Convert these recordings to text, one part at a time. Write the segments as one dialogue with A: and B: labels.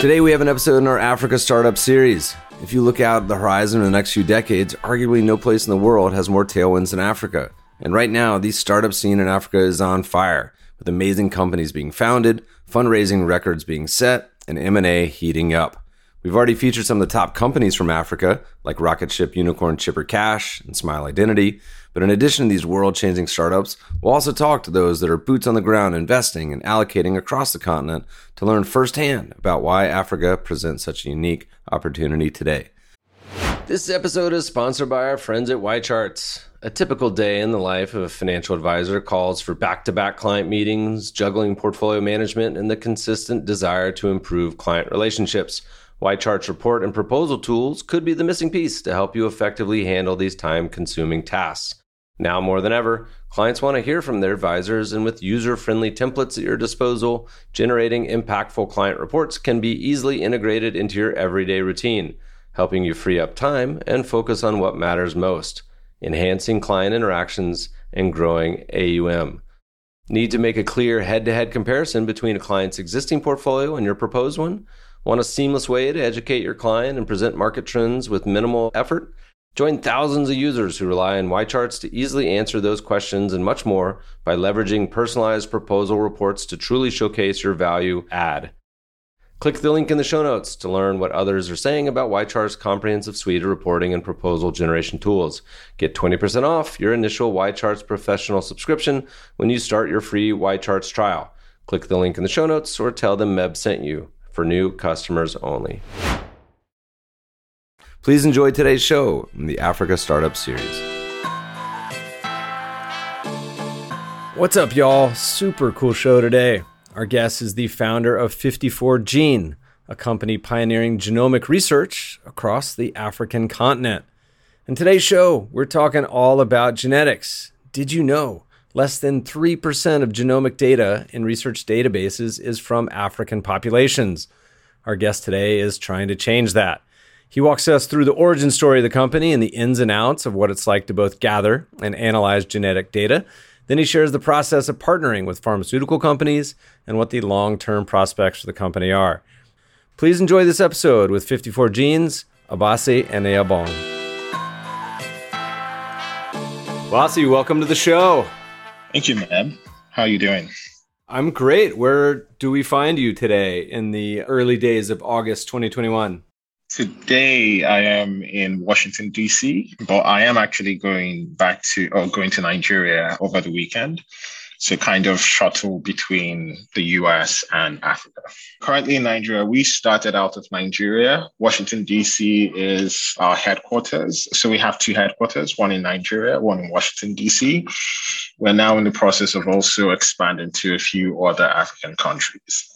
A: Today, we have an episode in our Africa Startup series. If you look out the horizon in the next few decades, arguably no place in the world has more tailwinds than Africa. And right now, the startup scene in Africa is on fire, with amazing companies being founded, fundraising records being set, and M&A heating up. We've already featured some of the top companies from Africa, like rocket ship unicorn Chipper Cash and Smile Identity. But in addition to these world changing startups, we'll also talk to those that are boots on the ground investing and allocating across the continent to learn firsthand about why Africa presents such a unique opportunity today. This episode is sponsored by our friends at YCharts. A typical day in the life of a financial advisor calls for back to back client meetings, juggling portfolio management, and the consistent desire to improve client relationships. YChart's report and proposal tools could be the missing piece to help you effectively handle these time consuming tasks. Now more than ever, clients want to hear from their advisors, and with user friendly templates at your disposal, generating impactful client reports can be easily integrated into your everyday routine, helping you free up time and focus on what matters most enhancing client interactions and growing AUM. Need to make a clear head to head comparison between a client's existing portfolio and your proposed one? Want a seamless way to educate your client and present market trends with minimal effort? Join thousands of users who rely on YCharts to easily answer those questions and much more by leveraging personalized proposal reports to truly showcase your value add. Click the link in the show notes to learn what others are saying about YChart's comprehensive suite of reporting and proposal generation tools. Get 20% off your initial YCharts professional subscription when you start your free YCharts trial. Click the link in the show notes or tell them Meb sent you for new customers only. Please enjoy today's show in the Africa Startup Series. What's up, y'all? Super cool show today. Our guest is the founder of 54 Gene, a company pioneering genomic research across the African continent. In today's show, we're talking all about genetics. Did you know less than 3% of genomic data in research databases is from African populations? Our guest today is trying to change that. He walks us through the origin story of the company and the ins and outs of what it's like to both gather and analyze genetic data. Then he shares the process of partnering with pharmaceutical companies and what the long term prospects for the company are. Please enjoy this episode with 54 Genes, Abasi Ene-Obong. Abasi, welcome to the show.
B: Thank you, man. How are you doing?
A: I'm great. Where do we find you today in the early days of August 2021?
B: Today I am in Washington DC, but I am actually going back to or going to Nigeria over the weekend So kind of shuttle between the US and Africa. Currently in Nigeria, we started out of Nigeria. Washington, D.C. is our headquarters. So we have two headquarters, one in Nigeria, one in Washington, D.C. We're now in the process of also expanding to a few other African countries.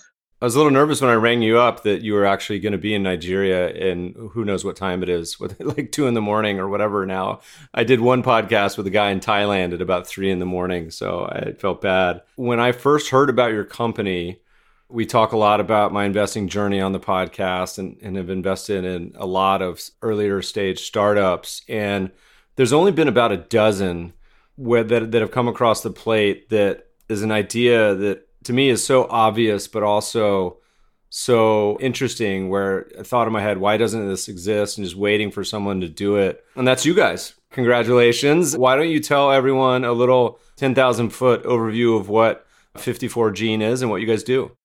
A: I was a little nervous when I rang you up that you were actually going to be in Nigeria and who knows what time it is, like two in the morning or whatever. Now, I did one podcast with a guy in Thailand at about three in the morning, so I felt bad. When I first heard about your company, we talk a lot about my investing journey on the podcast and, and have invested in a lot of earlier stage startups. And there's only been about a dozen where, that, that have come across the plate that is an idea that to me is so obvious, but also so interesting. Where I thought in my head, why doesn't this exist? And just waiting for someone to do it. And that's you guys. Congratulations. Why don't you tell everyone a little 10,000 foot overview of what 54 Gene is and what you guys do?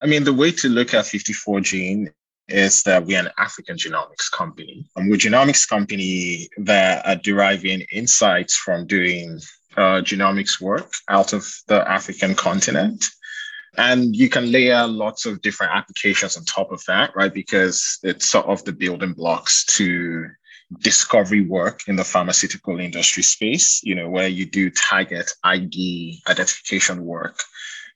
B: I mean, the way to look at 54 Gene is that we're an African genomics company. And we're a genomics company that are deriving insights from doing uh, genomics work out of the African continent. And you can layer lots of different applications on top of that, right? Because it's sort of the building blocks to discovery work in the pharmaceutical industry space, you know, where you do target ID identification work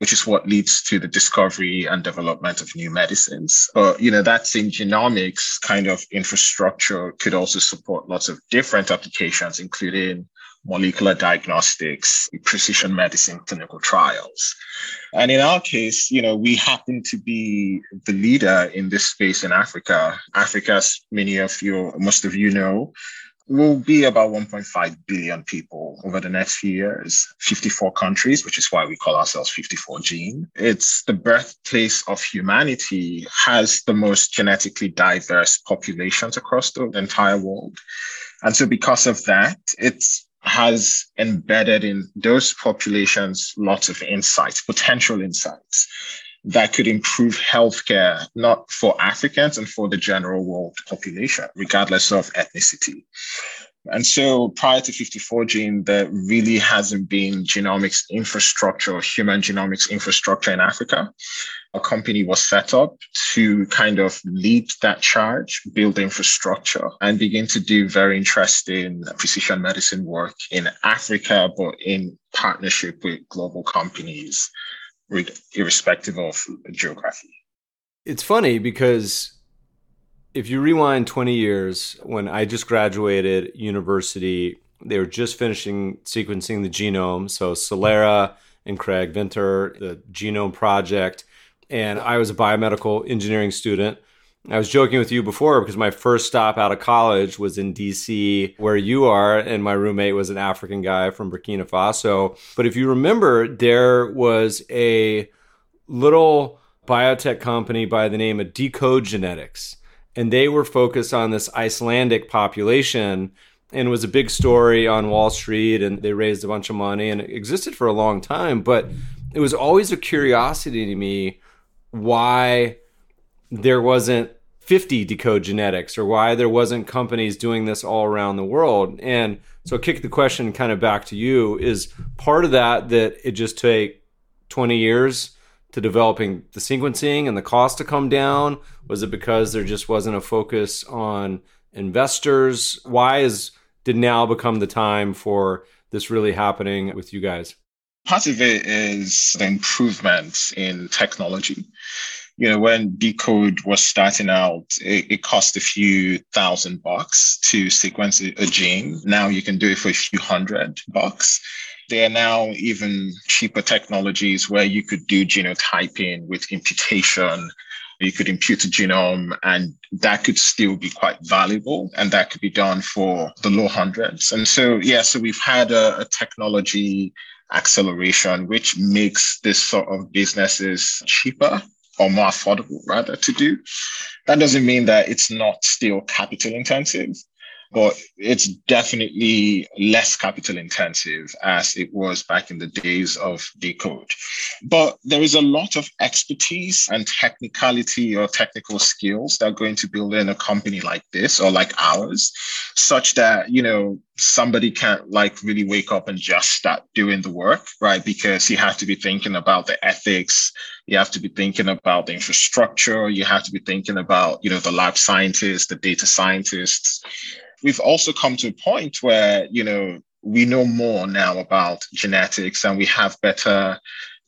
B: which is what leads to the discovery and development of new medicines. But, you know, that same genomics kind of infrastructure could also support lots of different applications, including molecular diagnostics, precision medicine clinical trials. And in our case, you know, we happen to be the leader in this space in Africa. Africa, as many of you, most of you know, will be about 1.5 billion people over the next few years, 54 countries, which is why we call ourselves 54 gene. It's the birthplace of humanity, has the most genetically diverse populations across the entire world. And so because of that, it's has embedded in those populations lots of insights, potential insights that could improve healthcare, not for Africans and for the general world population, regardless of ethnicity. And so prior to 54 gene, there really hasn't been genomics infrastructure, or human genomics infrastructure in Africa a company was set up to kind of lead that charge, build infrastructure, and begin to do very interesting precision medicine work in Africa, but in partnership with global companies, irrespective of geography.
C: It's funny because if you rewind 20 years, when I just graduated university, they were just finishing sequencing the genome. So Celera and Craig Venter, the Genome Project and I was a biomedical engineering student. I was joking with you before because my first stop out of college was in DC, where you are, and my roommate was an African guy from Burkina Faso. But if you remember, there was a little biotech company by the name of deCODE Genetics, and they were focused on this Icelandic population. And it was a big story on Wall Street, and they raised a bunch of money, and it existed for a long time. But it was always a curiosity to me why there wasn't 50 deCODE genetics or why there wasn't companies doing this all around the world and so kick the question kind of back to you is part of that that it just take 20 years to developing the sequencing and the cost to come down was it because there just wasn't a focus on investors why is did now become the time for this really happening with you guys
B: Part of it is the improvements in technology. You know, when deCODE was starting out, it, it cost a few thousand bucks to sequence a gene. Now you can do it for a few hundred bucks. There are now even cheaper technologies where you could do genotyping with imputation you could impute a genome and that could still be quite valuable and that could be done for the low hundreds and so yeah so we've had a, a technology acceleration, which makes this sort of businesses cheaper or more affordable rather to do. That doesn't mean that it's not still capital intensive but it's definitely less capital intensive as it was back in the days of deCODE. But there is a lot of expertise and technicality or technical skills that go into building a company like this or like ours, such that, you know, somebody can't like really wake up and just start doing the work, right? Because you have to be thinking about the ethics, you have to be thinking about the infrastructure, you have to be thinking about, you know, the lab scientists, the data scientists we've also come to a point where, you know, we know more now about genetics and we have better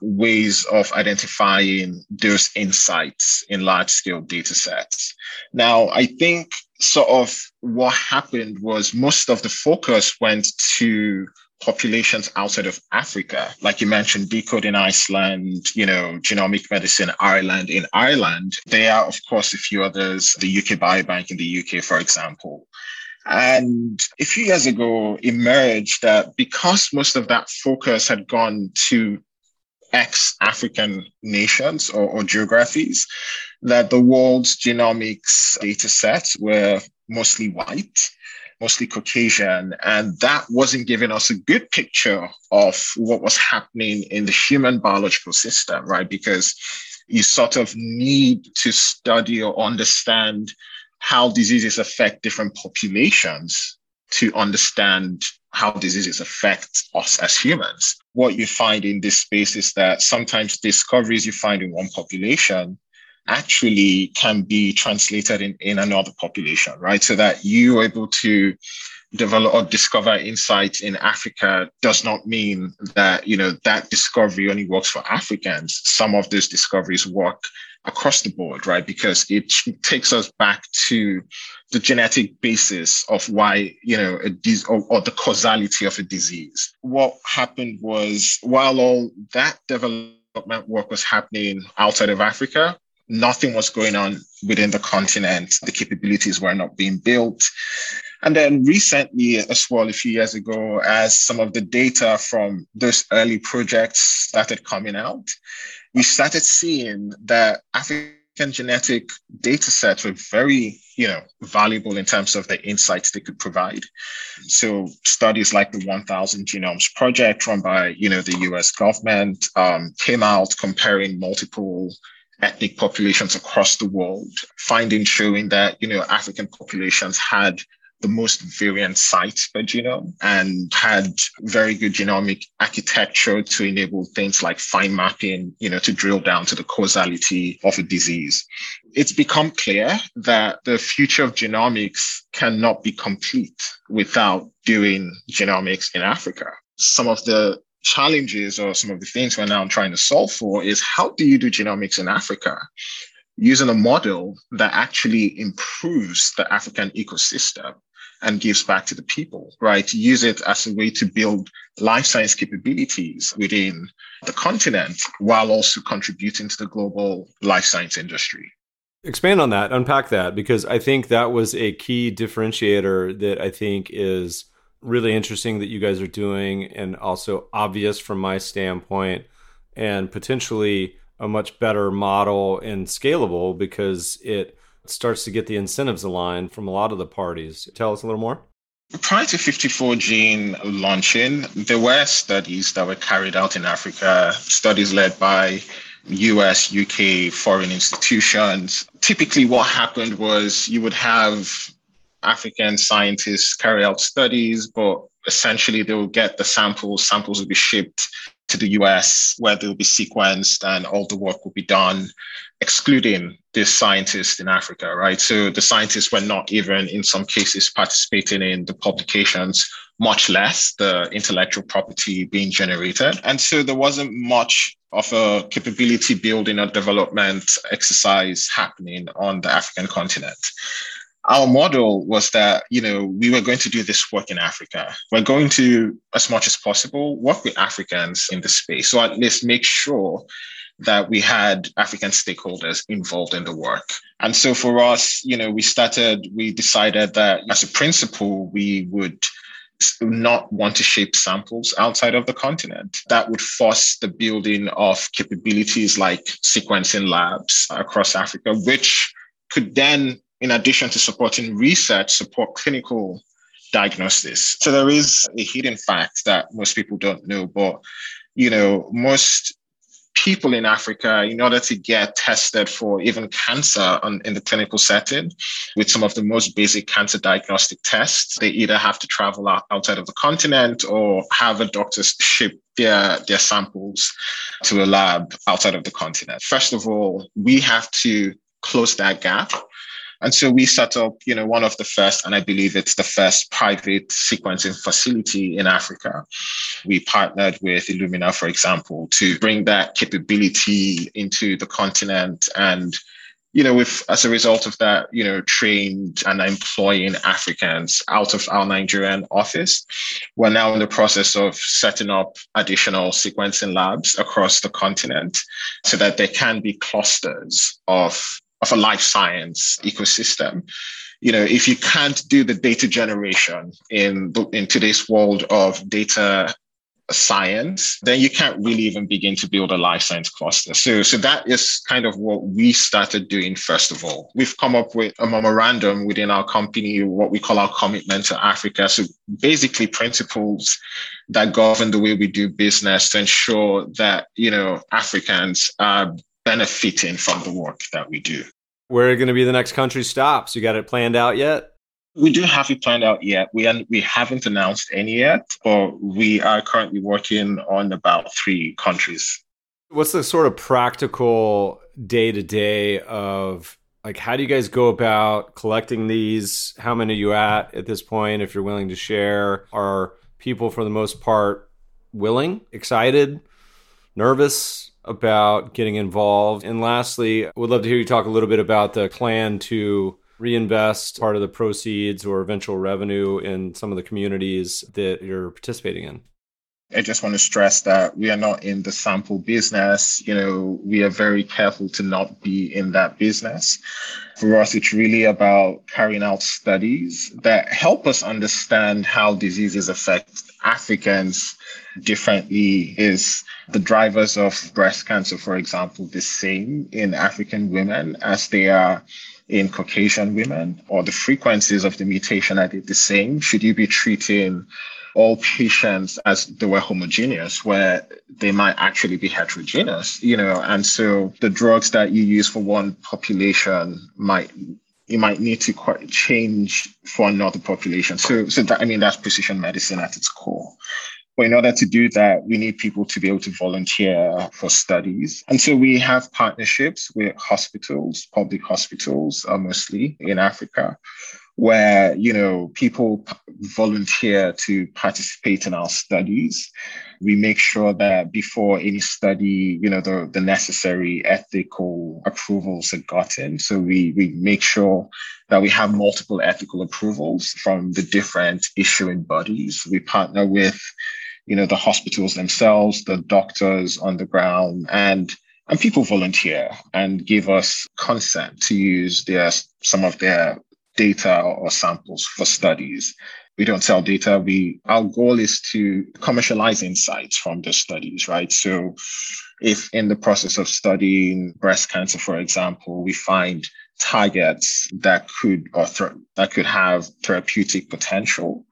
B: ways of identifying those insights in large scale data sets. Now, I think sort of what happened was most of the focus went to populations outside of Africa. Like you mentioned, deCODE in Iceland, you know, genomic medicine Ireland in Ireland. There are, of course, a few others, the UK Biobank in the UK, for example. And a few years ago emerged that because most of that focus had gone to ex African nations or, or, geographies, that the world's genomics data sets were mostly white, mostly Caucasian. And that wasn't giving us a good picture of what was happening in the human biological system, right? Because you sort of need to study or understand how diseases affect different populations to understand how diseases affect us as humans. What you find in this space is that sometimes discoveries you find in one population actually can be translated in, in another population, right? So that you're able to develop or discover insights in Africa does not mean that, you know, that discovery only works for Africans. Some of those discoveries work across the board, right? Because it takes us back to the genetic basis of why, you know, a disease or, or, the causality of a disease. What happened was while all that development work was happening outside of Africa, nothing was going on within the continent. The capabilities were not being built. And then recently, as well, a few years ago, as some of the data from those early projects started coming out, we started seeing that African genetic data sets were very, you know, valuable in terms of the insights they could provide. So studies like the 1000 Genomes Project run by, you know, the US government um, came out comparing multiple ethnic populations across the world, findings showing that, you know, African populations had the most variant sites per genome and had very good genomic architecture to enable things like fine mapping, you know, to drill down to the causality of a disease. It's become clear that the future of genomics cannot be complete without doing genomics in Africa. Some of the challenges or some of the things we're now trying to solve for is how do you do genomics in Africa? using a model that actually improves the African ecosystem and gives back to the people, right? Use it as a way to build life science capabilities within the continent while also contributing to the global life science industry.
D: Expand on that, unpack that, because I think that was a key differentiator that I think is really interesting that you guys are doing and also obvious from my standpoint and potentially a much better model and scalable because it starts to get the incentives aligned from a lot of the parties. Tell us a little more.
B: Prior to 54 gene launching, there were studies that were carried out in Africa, studies led by US, UK, foreign institutions. Typically, what happened was you would have African scientists carry out studies, but essentially they will get the samples, samples will be shipped to the US where they'll be sequenced and all the work will be done, excluding the scientists in Africa, right? So the scientists were not even in some cases participating in the publications, much less the intellectual property being generated. And so there wasn't much of a capability building or development exercise happening on the African continent our model was that you know we were going to do this work in africa. We're going to as much as possible work with africans in the space. So at least make sure that we had african stakeholders involved in the work. And so for us you know we started we decided that as a principle we would not want to shape samples outside of the continent. That would force the building of capabilities like sequencing labs across Africa, which could then in addition to supporting research, support clinical diagnosis. So there is a hidden fact that most people don't know, but you know, most people in Africa, in order to get tested for even cancer on, in the clinical setting, with some of the most basic cancer diagnostic tests, they either have to travel out, outside of the continent or have a doctor ship their, their samples to a lab outside of the continent. First of all, we have to close that gap and so we set up, you know, one of the first, and I believe it's the first private sequencing facility in Africa. We partnered with Illumina, for example, to bring that capability into the continent and you know, with as a result of that, you know, trained and employing Africans out of our Nigerian office. We're now in the process of setting up additional sequencing labs across the continent so that there can be clusters of of a life science ecosystem. You know, if you can't do the data generation in in today's world of data science, then you can't really even begin to build a life science cluster. So, so that is kind of what we started doing first of all. We've come up with a memorandum within our company, what we call our commitment to Africa. So basically principles that govern the way we do business to ensure that, you know, Africans are benefiting from the work that we do.
D: Where are going to be the next country stops? You got it planned out yet?
B: We do have it planned out yet. We we haven't announced any yet, but we are currently working on about three countries.
D: What's the sort of practical day to day of Like, how do you guys go about collecting these? How many are you at at this point? If you're willing to share, are people for the most part willing, excited, nervous about getting involved? And lastly, would love to hear you talk a little bit about the plan to reinvest part of the proceeds or eventual revenue in some of the communities that you're participating in.
B: I just want to stress that we are not in the sample business. You know, we are very careful to not be in that business. For us, it's really about carrying out studies that help us understand how diseases affect Africans differently. Is the drivers of breast cancer, for example, the same in African women as they are in Caucasian women, or the frequencies of the mutation are they the same? Should you be treating all patients as they were homogeneous, where they might actually be heterogeneous, you know, and so the drugs that you use for one population might you might need to quite change for another population. So, so that, I mean, that's precision medicine at its core. But in order to do that, we need people to be able to volunteer for studies. And so we have partnerships with hospitals, public hospitals, uh, mostly in Africa, where you know people volunteer to participate in our studies. We make sure that before any study you know the, the necessary ethical approvals are gotten. So we we make sure that we have multiple ethical approvals from the different issuing bodies. We partner with you know the hospitals themselves the doctors on the ground and and people volunteer and give us consent to use their some of their data or samples for studies. We don't sell data. We our goal is to commercialize insights from the studies, right? So if in the process of studying breast cancer, for example, we find targets that could or th- that could have therapeutic potential,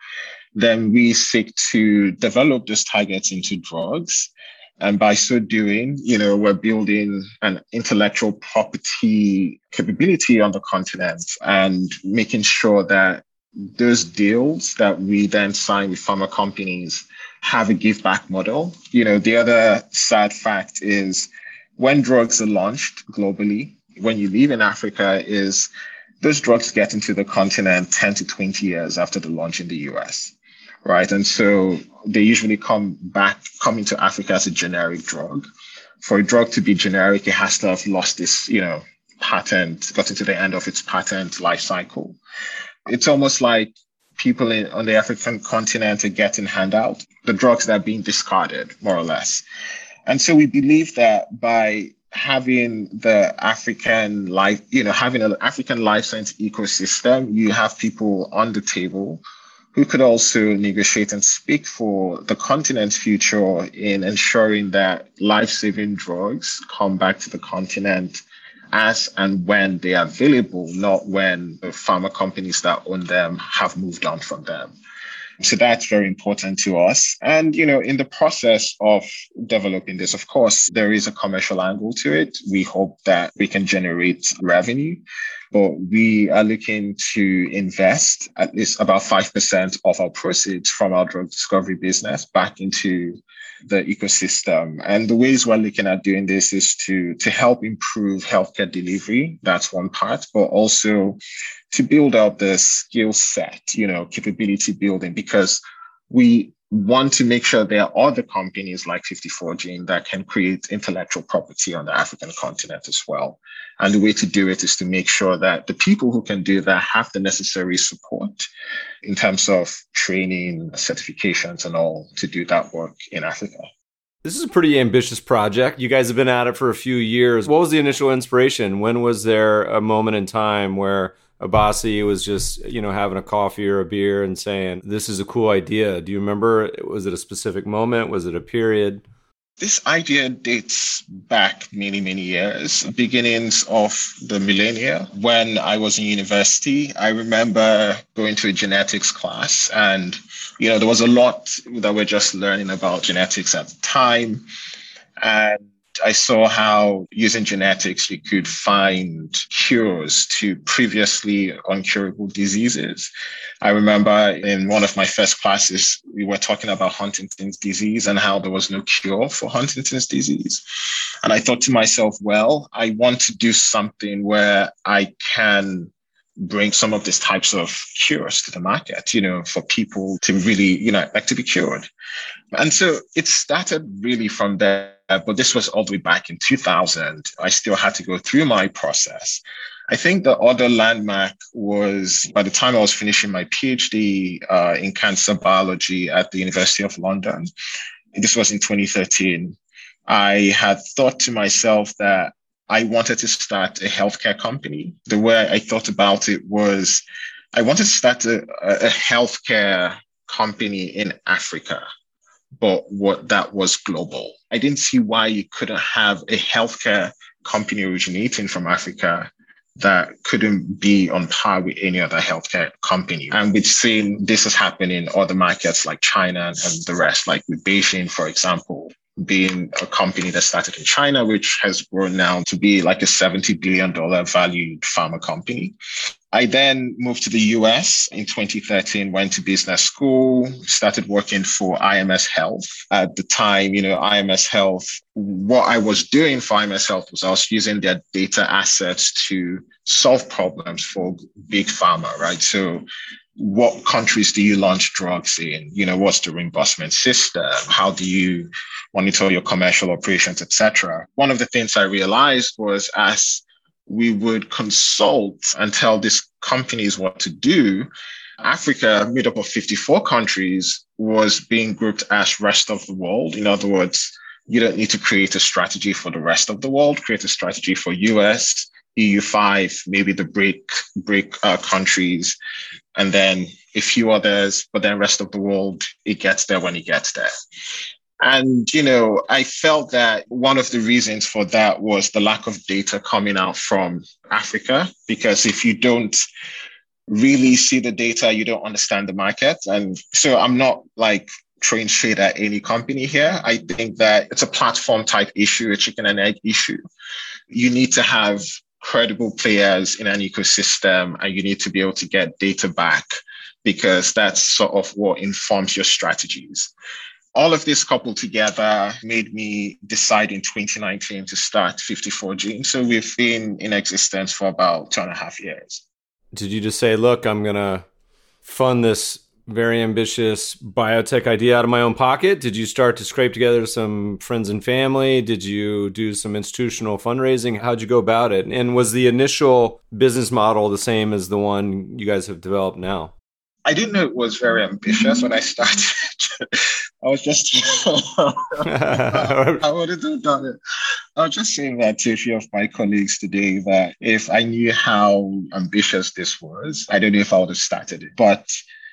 B: then we seek to develop those targets into drugs and by so doing, you know, we're building an intellectual property capability on the continent and making sure that those deals that we then sign with pharma companies have a give back model. You know, the other sad fact is when drugs are launched globally, when you leave in Africa, is those drugs get into the continent 10 to 20 years after the launch in the US right? And so they usually come back, come into Africa as a generic drug. For a drug to be generic, it has to have lost this, you know, patent, gotten to the end of its patent life cycle. It's almost like people in, on the African continent are getting handout, the drugs that are being discarded, more or less. And so we believe that by having the African life, you know, having an African life science ecosystem, you have people on the table who could also negotiate and speak for the continent's future in ensuring that life-saving drugs come back to the continent as and when they are available, not when the pharma companies that own them have moved on from them. So that's very important to us. And, you know, in the process of developing this, of course, there is a commercial angle to it. We hope that we can generate revenue but we are looking to invest at least about 5% of our proceeds from our drug discovery business back into the ecosystem. And the ways we're looking at doing this is to, to help improve healthcare delivery. That's one part, but also to build out the skill set, you know, capability building, because we want to make sure there are other companies like 54 Gene that can create intellectual property on the African continent as well. And the way to do it is to make sure that the people who can do that have the necessary support in terms of training, certifications, and all to do that work in Africa.
D: This is a pretty ambitious project. You guys have been at it for a few years. What was the initial inspiration? When was there a moment in time where Abasi was just, you know, having a coffee or a beer and saying, This is a cool idea. Do you remember? Was it a specific moment? Was it a period?
B: This idea dates back many, many years, beginnings of the millennia. When I was in university, I remember going to a genetics class and, you know, there was a lot that we're just learning about genetics at the time. And I saw how using genetics, you could find cures to previously uncurable diseases. I remember in one of my first classes, we were talking about Huntington's disease and how there was no cure for Huntington's disease. And I thought to myself, well, I want to do something where I can bring some of these types of cures to the market, you know, for people to really, you know, like to be cured. And so it started really from there. But this was all the way back in 2000. I still had to go through my process. I think the other landmark was by the time I was finishing my PhD uh, in cancer biology at the University of London. This was in 2013. I had thought to myself that I wanted to start a healthcare company. The way I thought about it was I wanted to start a, a healthcare company in Africa, but what that was global. I didn't see why you couldn't have a healthcare company originating from Africa that couldn't be on par with any other healthcare company. And we've seen this has happened in other markets like China and the rest, like with BeiGene, for example being a company that started in China, which has grown now to be like a $70 billion valued pharma company. I then moved to the US in 2013, went to business school, started working for IMS Health. At the time, you know, IMS Health, what I was doing for IMS Health was I was using their data assets to solve problems for big pharma, right? So what countries do you launch drugs in? You know, what's the reimbursement system? How do you monitor your commercial operations, etc.? One of the things I realized was as we would consult and tell these companies what to do, Africa, made up of 54 countries, was being grouped as rest of the world. In other words, you don't need to create a strategy for the rest of the world, create a strategy for US, EU5, maybe the BRIC, BRIC uh, countries, and then a few others, but then rest of the world, it gets there when it gets there. And, you know, I felt that one of the reasons for that was the lack of data coming out from Africa, because if you don't really see the data, you don't understand the market. And so I'm not like throwing shade at any company here. I think that it's a platform type issue, a chicken and egg issue. You need to have credible players in an ecosystem and you need to be able to get data back because that's sort of what informs your strategies. All of this coupled together made me decide in 2019 to start 54 Gene. So we've been in existence for about two and a half years.
D: Did you just say, look, I'm going to fund this very ambitious biotech idea out of my own pocket? Did you start to scrape together some friends and family? Did you do some institutional fundraising? How'd you go about it? And was the initial business model the same as the one you guys have developed now?
B: I didn't know it was very ambitious when I started. I was just, I wanted to have done it. I was just saying that to a few of my colleagues today that if I knew how ambitious this was, I don't know if I would have started it. But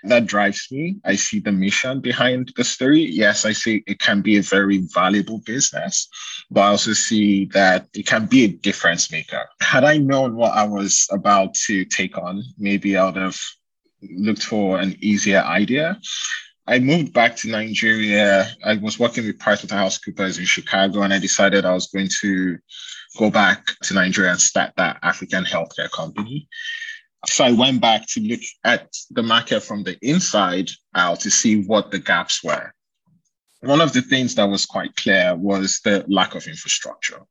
B: that drives me. I see the mission behind the story. Yes, I see it can be a very valuable business, but I also see that it can be a difference maker. Had I known what I was about to take on, maybe I would have looked for an easier idea. I moved back to Nigeria. I was working with PricewaterhouseCoopers in Chicago, and I decided I was going to go back to Nigeria and start that African healthcare company. So I went back to look at the market from the inside out to see what the gaps were. One of the things that was quite clear was the lack of infrastructure.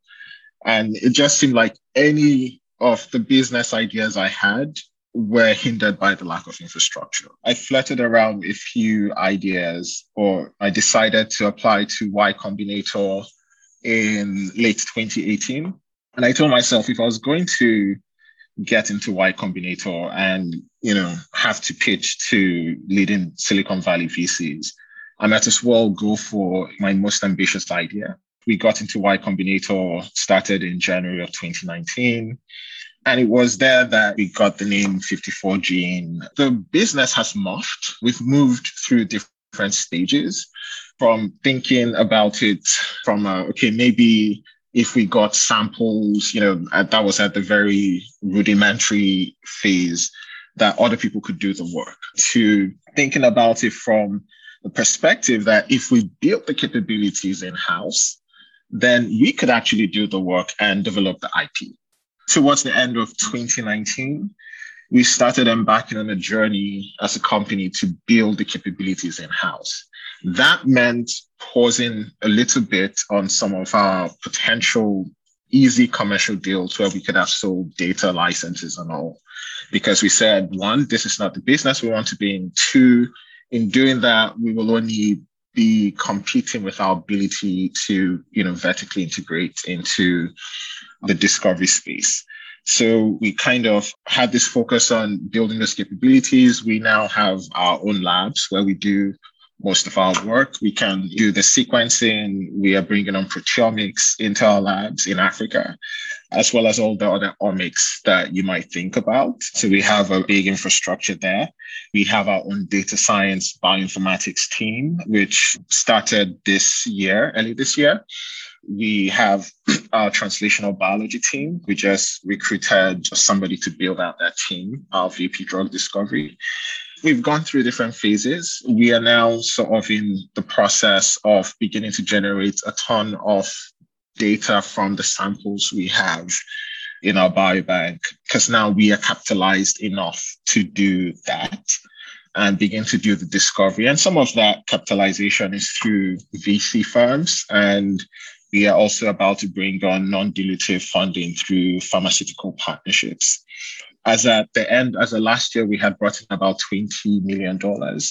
B: And it just seemed like any of the business ideas I had were hindered by the lack of infrastructure. I flirted around a few ideas, or I decided to apply to Y Combinator in late 2018. And I told myself if I was going to get into Y Combinator and, you know, have to pitch to leading Silicon Valley VCs. I might as well go for my most ambitious idea. We got into Y Combinator, started in January of 2019. And it was there that we got the name 54 Gene. The business has morphed. We've moved through different stages from thinking about it from, a, okay, maybe if we got samples, you know, uh, that was at the very rudimentary phase that other people could do the work to thinking about it from the perspective that if we built the capabilities in house, then we could actually do the work and develop the IP. Towards the end of 2019, we started embarking on a journey as a company to build the capabilities in house. That meant pausing a little bit on some of our potential easy commercial deals where we could have sold data licenses and all. Because we said, one, this is not the business we want to be in. Two, in doing that, we will only be competing with our ability to, you know, vertically integrate into the discovery space. So we kind of had this focus on building those capabilities. We now have our own labs where we do most of our work. We can do the sequencing. We are bringing on proteomics into our labs in Africa, as well as all the other omics that you might think about. So we have a big infrastructure there. We have our own data science bioinformatics team, which started this year, early this year. We have our translational biology team. We just recruited somebody to build out that team, our VP drug discovery. We've gone through different phases. We are now sort of in the process of beginning to generate a ton of data from the samples we have in our biobank, because now we are capitalized enough to do that and begin to do the discovery. And some of that capitalization is through VC firms. And we are also about to bring on non dilutive funding through pharmaceutical partnerships as at the end, as of last year, we had brought in about $20 million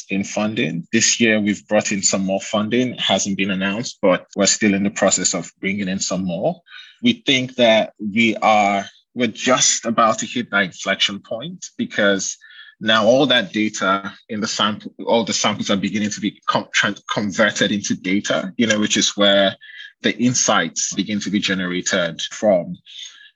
B: in funding. This year, we've brought in some more funding. It hasn't been announced, but we're still in the process of bringing in some more. We think that we are, we're just about to hit that inflection point because now all that data in the sample, all the samples are beginning to be com- converted into data, you know, which is where the insights begin to be generated from.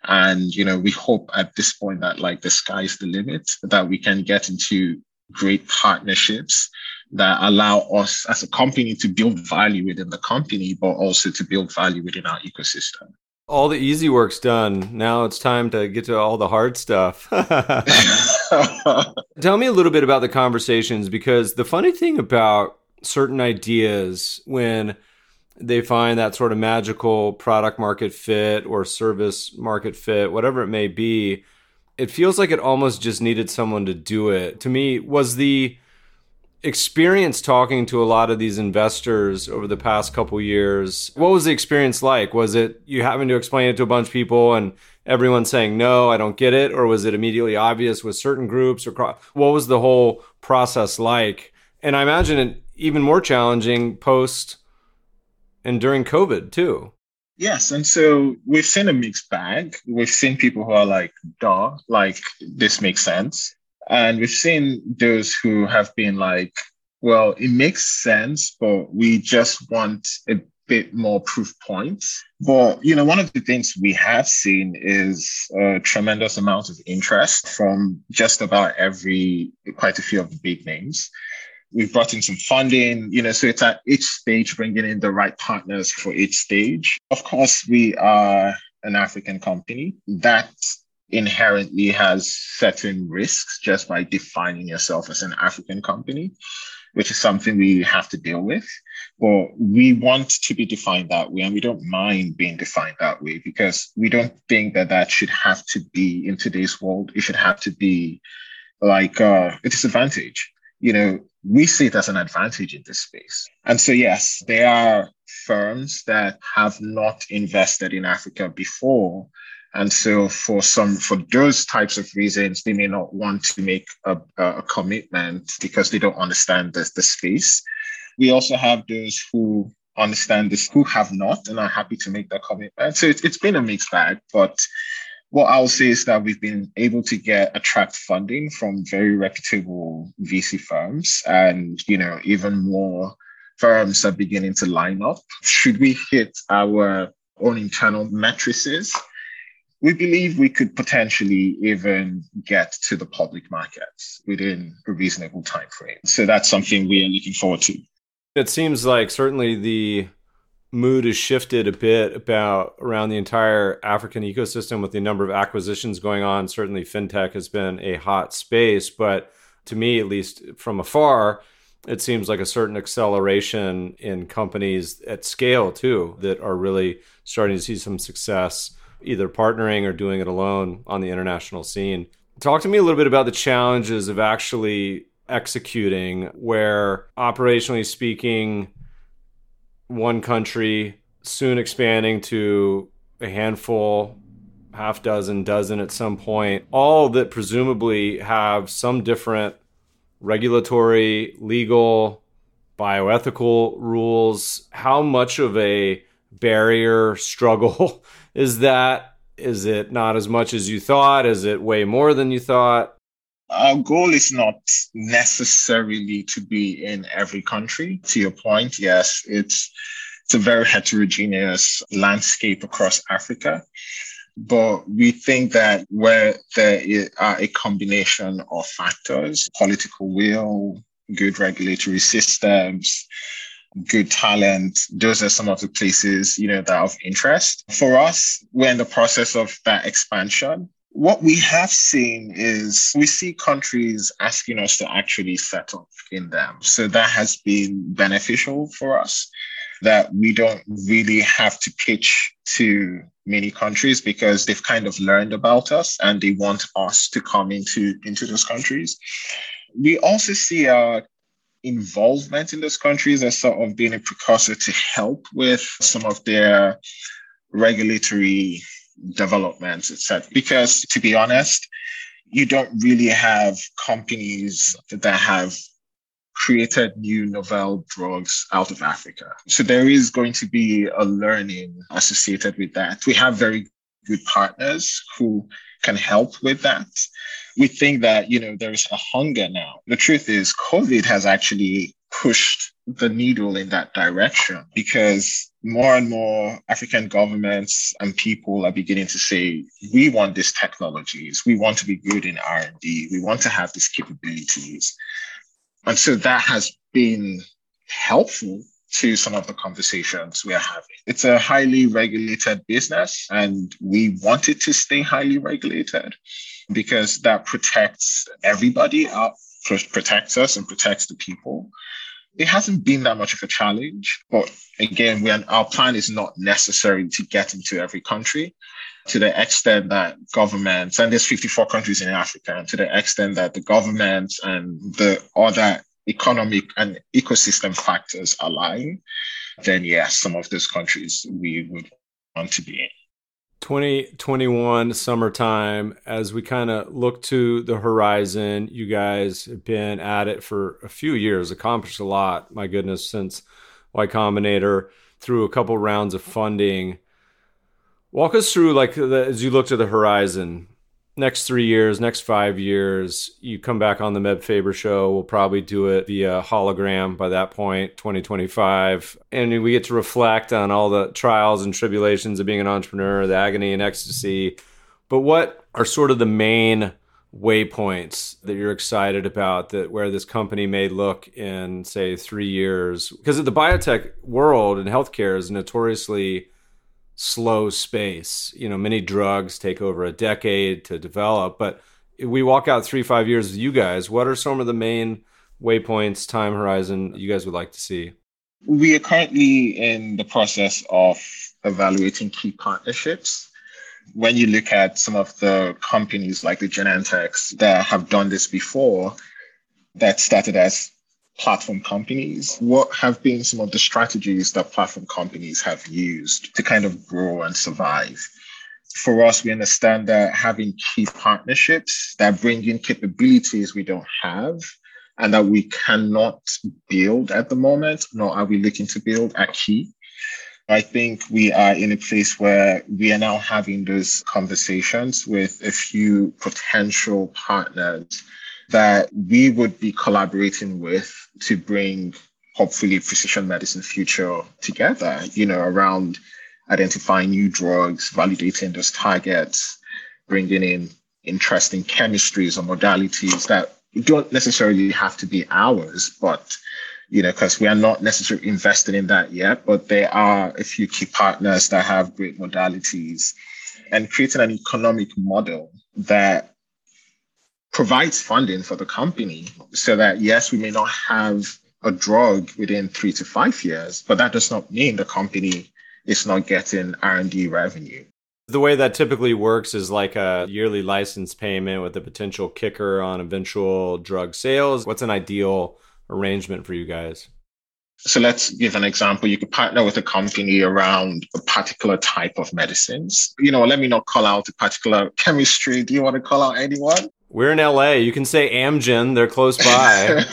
B: And, you know, we hope at this point that like the sky's the limit, that we can get into great partnerships that allow us as a company to build value within the company, but also to build value within our ecosystem.
C: All the easy work's done. Now it's time to get to all the hard stuff. Tell me a little bit about the conversations because the funny thing about certain ideas when they find that sort of magical product market fit or service market fit, whatever it may be, it feels like it almost just needed someone to do it. To me, was the experience talking to a lot of these investors over the past couple years what was the experience like was it you having to explain it to a bunch of people and everyone saying no i don't get it or was it immediately obvious with certain groups or what was the whole process like and i imagine it even more challenging post and during COVID too.
B: Yes. And so we've seen a mixed bag. We've seen people who are like, duh, like this makes sense. And we've seen those who have been like, well, it makes sense, but we just want a bit more proof points. But, you know, one of the things we have seen is a tremendous amount of interest from just about every, quite a few of the big names. We've brought in some funding, you know, so it's at each stage bringing in the right partners for each stage. Of course, we are an African company that inherently has certain risks just by defining yourself as an African company, which is something we have to deal with. But we want to be defined that way, and we don't mind being defined that way because we don't think that that should have to be in today's world. It should have to be like uh, a disadvantage. You know, we see it as an advantage in this space. And so, yes, there are firms that have not invested in Africa before. And so for some, for those types of reasons, they may not want to make a, a commitment because they don't understand the, the space. We also have those who understand this, who have not and are happy to make that commitment. So it's, it's been a mixed bag, but what I'll say is that we've been able to get attract funding from very reputable VC firms, and you know even more firms are beginning to line up. Should we hit our own internal matrices, we believe we could potentially even get to the public markets within a reasonable time frame. So that's something we are looking forward to.
C: It seems like certainly the mood has shifted a bit about around the entire African ecosystem with the number of acquisitions going on. Certainly, fintech has been a hot space, but to me, at least from afar, it seems like a certain acceleration in companies at scale too that are really starting to see some success either partnering or doing it alone on the international scene. Talk to me a little bit about the challenges of actually executing where operationally speaking one country soon expanding to a handful half dozen dozen at some point all that presumably have some different regulatory, legal, bioethical rules. How much of a barrier struggle is that? Is it not as much as you thought? Is it way more than you thought?
B: Our goal is not necessarily to be in every country. To your point, yes, it's it's a very heterogeneous landscape across Africa. But we think that where there are a combination of factors, political will, good regulatory systems, good talent, those are some of the places, you know, that are of interest. For us, we're in the process of that expansion. What we have seen is we see countries asking us to actually set up in them. So that has been beneficial for us that we don't really have to pitch to many countries because they've kind of learned about us and they want us to come into, into those countries. We also see our involvement in those countries as sort of being a precursor to help with some of their regulatory developments, etc. Because to be honest, you don't really have companies that have created new novel drugs out of Africa. So there is going to be a learning associated with that. We have very good partners who can help with that. We think that, you know, there is a hunger now. The truth is COVID has actually pushed the needle in that direction because more and more African governments and people are beginning to say, we want these technologies. We want to be good in R&D. We want to have these capabilities. And so that has been helpful to some of the conversations we are having. It's a highly regulated business, and we want it to stay highly regulated because that protects everybody, protects us and protects the people. It hasn't been that much of a challenge, but again, we our plan is not necessary to get into every country to the extent that governments, and there's 54 countries in Africa, and to the extent that the governments and the other economic and ecosystem factors align, then yes, some of those countries we would want to be in.
C: 2021 summertime, as we kind of look to the horizon, you guys have been at it for a few years, accomplished a lot, my goodness, since Y Combinator through a couple rounds of funding. Walk us through, like, the, as you look to the horizon, next three years, next five years, you come back on the Meb Faber show. We'll probably do it via hologram by that point, 2025. And we get to reflect on all the trials and tribulations of being an entrepreneur, the agony and ecstasy. But what are sort of the main waypoints that you're excited about that where this company may look in say three years because the biotech world and healthcare is notoriously slow space. You know, many drugs take over a decade to develop, but we walk out three, five years with you guys, what are some of the main waypoints, time horizon you guys would like to see?
B: We are currently in the process of evaluating key partnerships. When you look at some of the companies like the Genentechs that have done this before, that started as platform companies, what have been some of the strategies that platform companies have used to kind of grow and survive? For us, we understand that having key partnerships that bring in capabilities we don't have and that we cannot build at the moment, nor are we looking to build, are key. I think we are in a place where we are now having those conversations with a few potential partners that we would be collaborating with to bring hopefully precision medicine future together, you know, around identifying new drugs, validating those targets, bringing in interesting chemistries or modalities that don't necessarily have to be ours, but you know, because we are not necessarily invested in that yet, but there are a few key partners that have great modalities and creating an economic model that provides funding for the company so that yes, we may not have a drug within three to five years, but that does not mean the company is not getting R&D revenue.
C: The way that typically works is like a yearly license payment with a potential kicker on eventual drug sales. What's an ideal arrangement for you guys?
B: So let's give an example. You could partner with a company around a particular type of medicines. You know, let me not call out a particular chemistry. Do you want to call out anyone?
C: We're in LA. You can say Amgen, they're close by.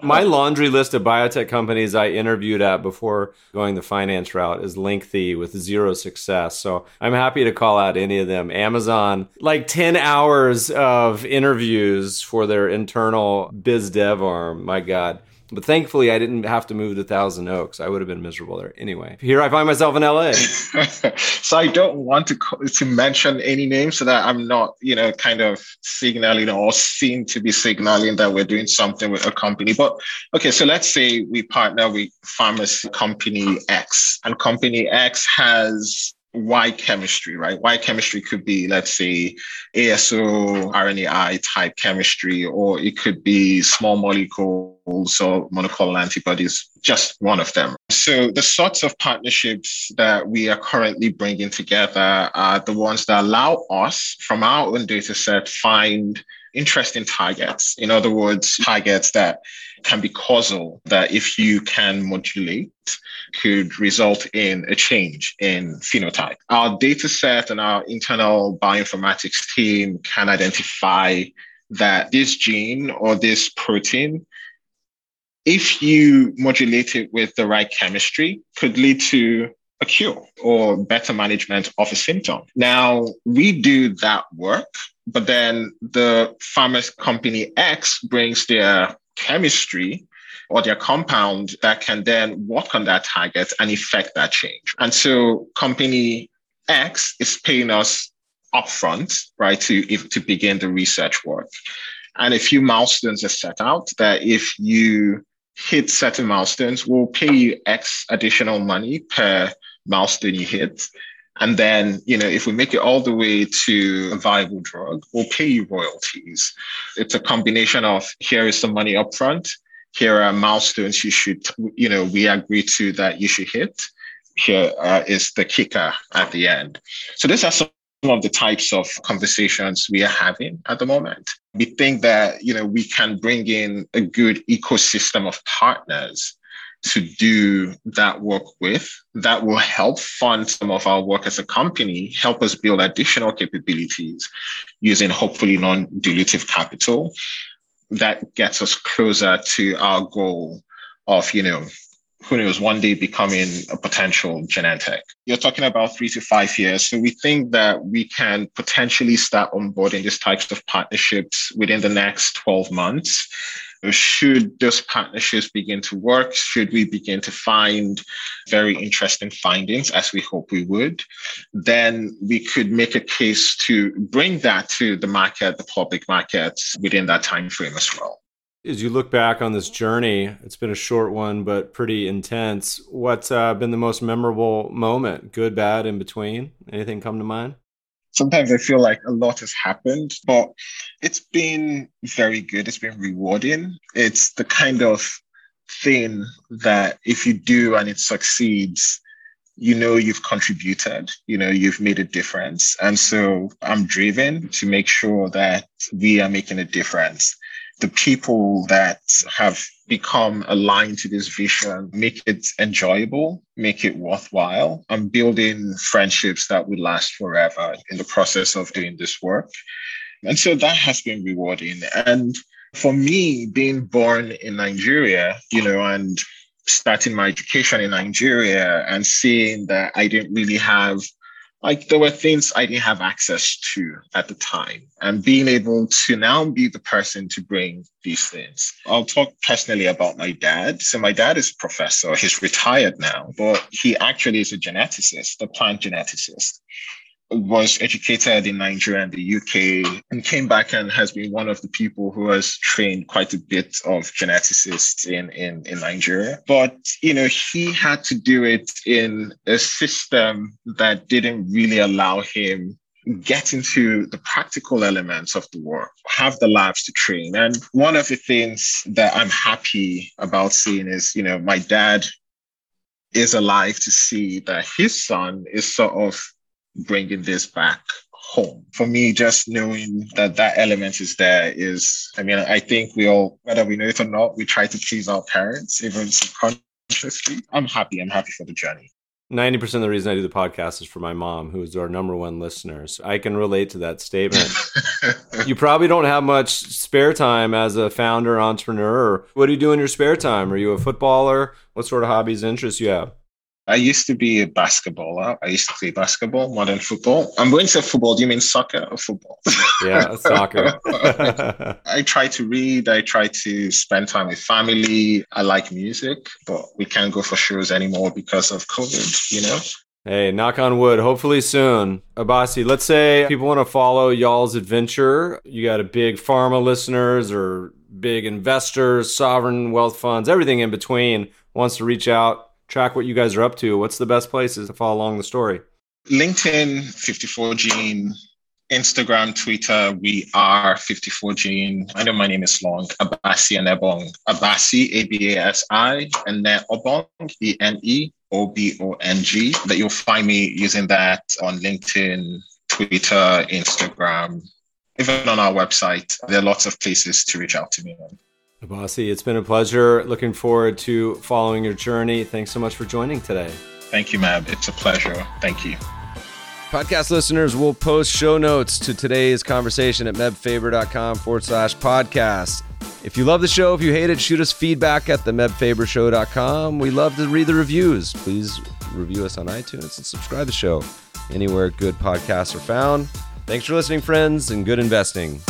C: My laundry list of biotech companies I interviewed at before going the finance route is lengthy with zero success. So I'm happy to call out any of them. Amgen, like 10 hours of interviews for their internal biz dev arm. My God. But thankfully, I didn't have to move to Thousand Oaks. I would have been miserable there anyway. Here I find myself in LA.
B: so I don't want to to mention any names so that I'm not, you know, kind of signaling or seem to be signaling that we're doing something with a company. But okay, so let's say we partner with pharmacy company X, and company X has Y chemistry, right? Y chemistry could be, let's say, ASO, RNAi type chemistry, or it could be small molecules or monoclonal antibodies, just one of them. So the sorts of partnerships that we are currently bringing together are the ones that allow us from our own data set find interesting targets. In other words, targets that can be causal, that if you can modulate, could result in a change in phenotype. Our data set and our internal bioinformatics team can identify that this gene or this protein, if you modulate it with the right chemistry, could lead to a cure or better management of a symptom. Now, we do that work but then the pharma company X brings their chemistry or their compound that can then work on that target and effect that change. And so company X is paying us upfront, right, to, if, to begin the research work. And a few milestones are set out that if you hit certain milestones, we'll pay you X additional money per milestone you hit. And then, you know, if we make it all the way to a viable drug, we'll pay you royalties. It's a combination of here is some money upfront, here are milestones you should, you know, we agree to that you should hit. Here uh, is the kicker at the end. So these are some of the types of conversations we are having at the moment. We think that, you know, we can bring in a good ecosystem of partners to do that work with that will help fund some of our work as a company, help us build additional capabilities using hopefully non dilutive capital. That gets us closer to our goal of, you know, who knows, one day becoming a potential Genentech. You're talking about three to five years. So we think that we can potentially start onboarding these types of partnerships within the next 12 months should those partnerships begin to work, should we begin to find very interesting findings, as we hope we would, then we could make a case to bring that to the market, the public markets within that time frame as well.
C: As you look back on this journey, it's been a short one, but pretty intense. What's uh, been the most memorable moment, good, bad, in between? Anything come to mind?
B: sometimes I feel like a lot has happened, but it's been very good. It's been rewarding. It's the kind of thing that if you do and it succeeds, you know you've contributed, you know, you've made a difference. And so I'm driven to make sure that we are making a difference the people that have become aligned to this vision make it enjoyable, make it worthwhile, and building friendships that will last forever in the process of doing this work. And so that has been rewarding. And for me, being born in Nigeria, you know, and starting my education in Nigeria and seeing that I didn't really have like there were things I didn't have access to at the time. And being able to now be the person to bring these things. I'll talk personally about my dad. So my dad is a professor. He's retired now, but he actually is a geneticist, a plant geneticist was educated in Nigeria and the UK and came back and has been one of the people who has trained quite a bit of geneticists in, in, in Nigeria. But, you know, he had to do it in a system that didn't really allow him get into the practical elements of the work, have the labs to train. And one of the things that I'm happy about seeing is, you know, my dad is alive to see that his son is sort of bringing this back home. For me, just knowing that that element is there is, I mean, I think we all, whether we know it or not, we try to please our parents, even subconsciously. I'm happy. I'm happy for the journey.
C: 90% of the reason I do the podcast is for my mom, who is our number one listener. So I can relate to that statement. you probably don't have much spare time as a founder, entrepreneur. What do you do in your spare time? Are you a footballer? What sort of hobbies, interests you have?
B: I used to be a basketballer. I used to play basketball modern football. I'm going to say football. Do you mean soccer or football?
C: Yeah, soccer.
B: I try to read. I try to spend time with family. I like music, but we can't go for shows anymore because of COVID, you know?
C: Hey, knock on wood. Hopefully soon. Abasi, let's say people want to follow y'all's adventure. You got a big pharma listeners or big investors, sovereign wealth funds, everything in between wants to reach out track what you guys are up to, what's the best places to follow along the story?
B: LinkedIn, 54gene, Instagram, Twitter, we are 54gene. I know my name is long. Abasi Ene-Obong. Abasi, A B A S I, and then Obong, E N E O B O N G. That you'll find me using that on LinkedIn, Twitter, Instagram, even on our website. There are lots of places to reach out to me on.
C: Abasi, it's been a pleasure. Looking forward to following your journey. Thanks so much for joining today.
B: Thank you, Meb. It's a pleasure. Thank you.
A: Podcast listeners will post show notes to today's conversation at mebfaber.com forward slash podcast. If you love the show, if you hate it, shoot us feedback at the mebfabershow.com. We love to read the reviews. Please review us on iTunes and subscribe to the show anywhere good podcasts are found. Thanks for listening, friends, and good investing.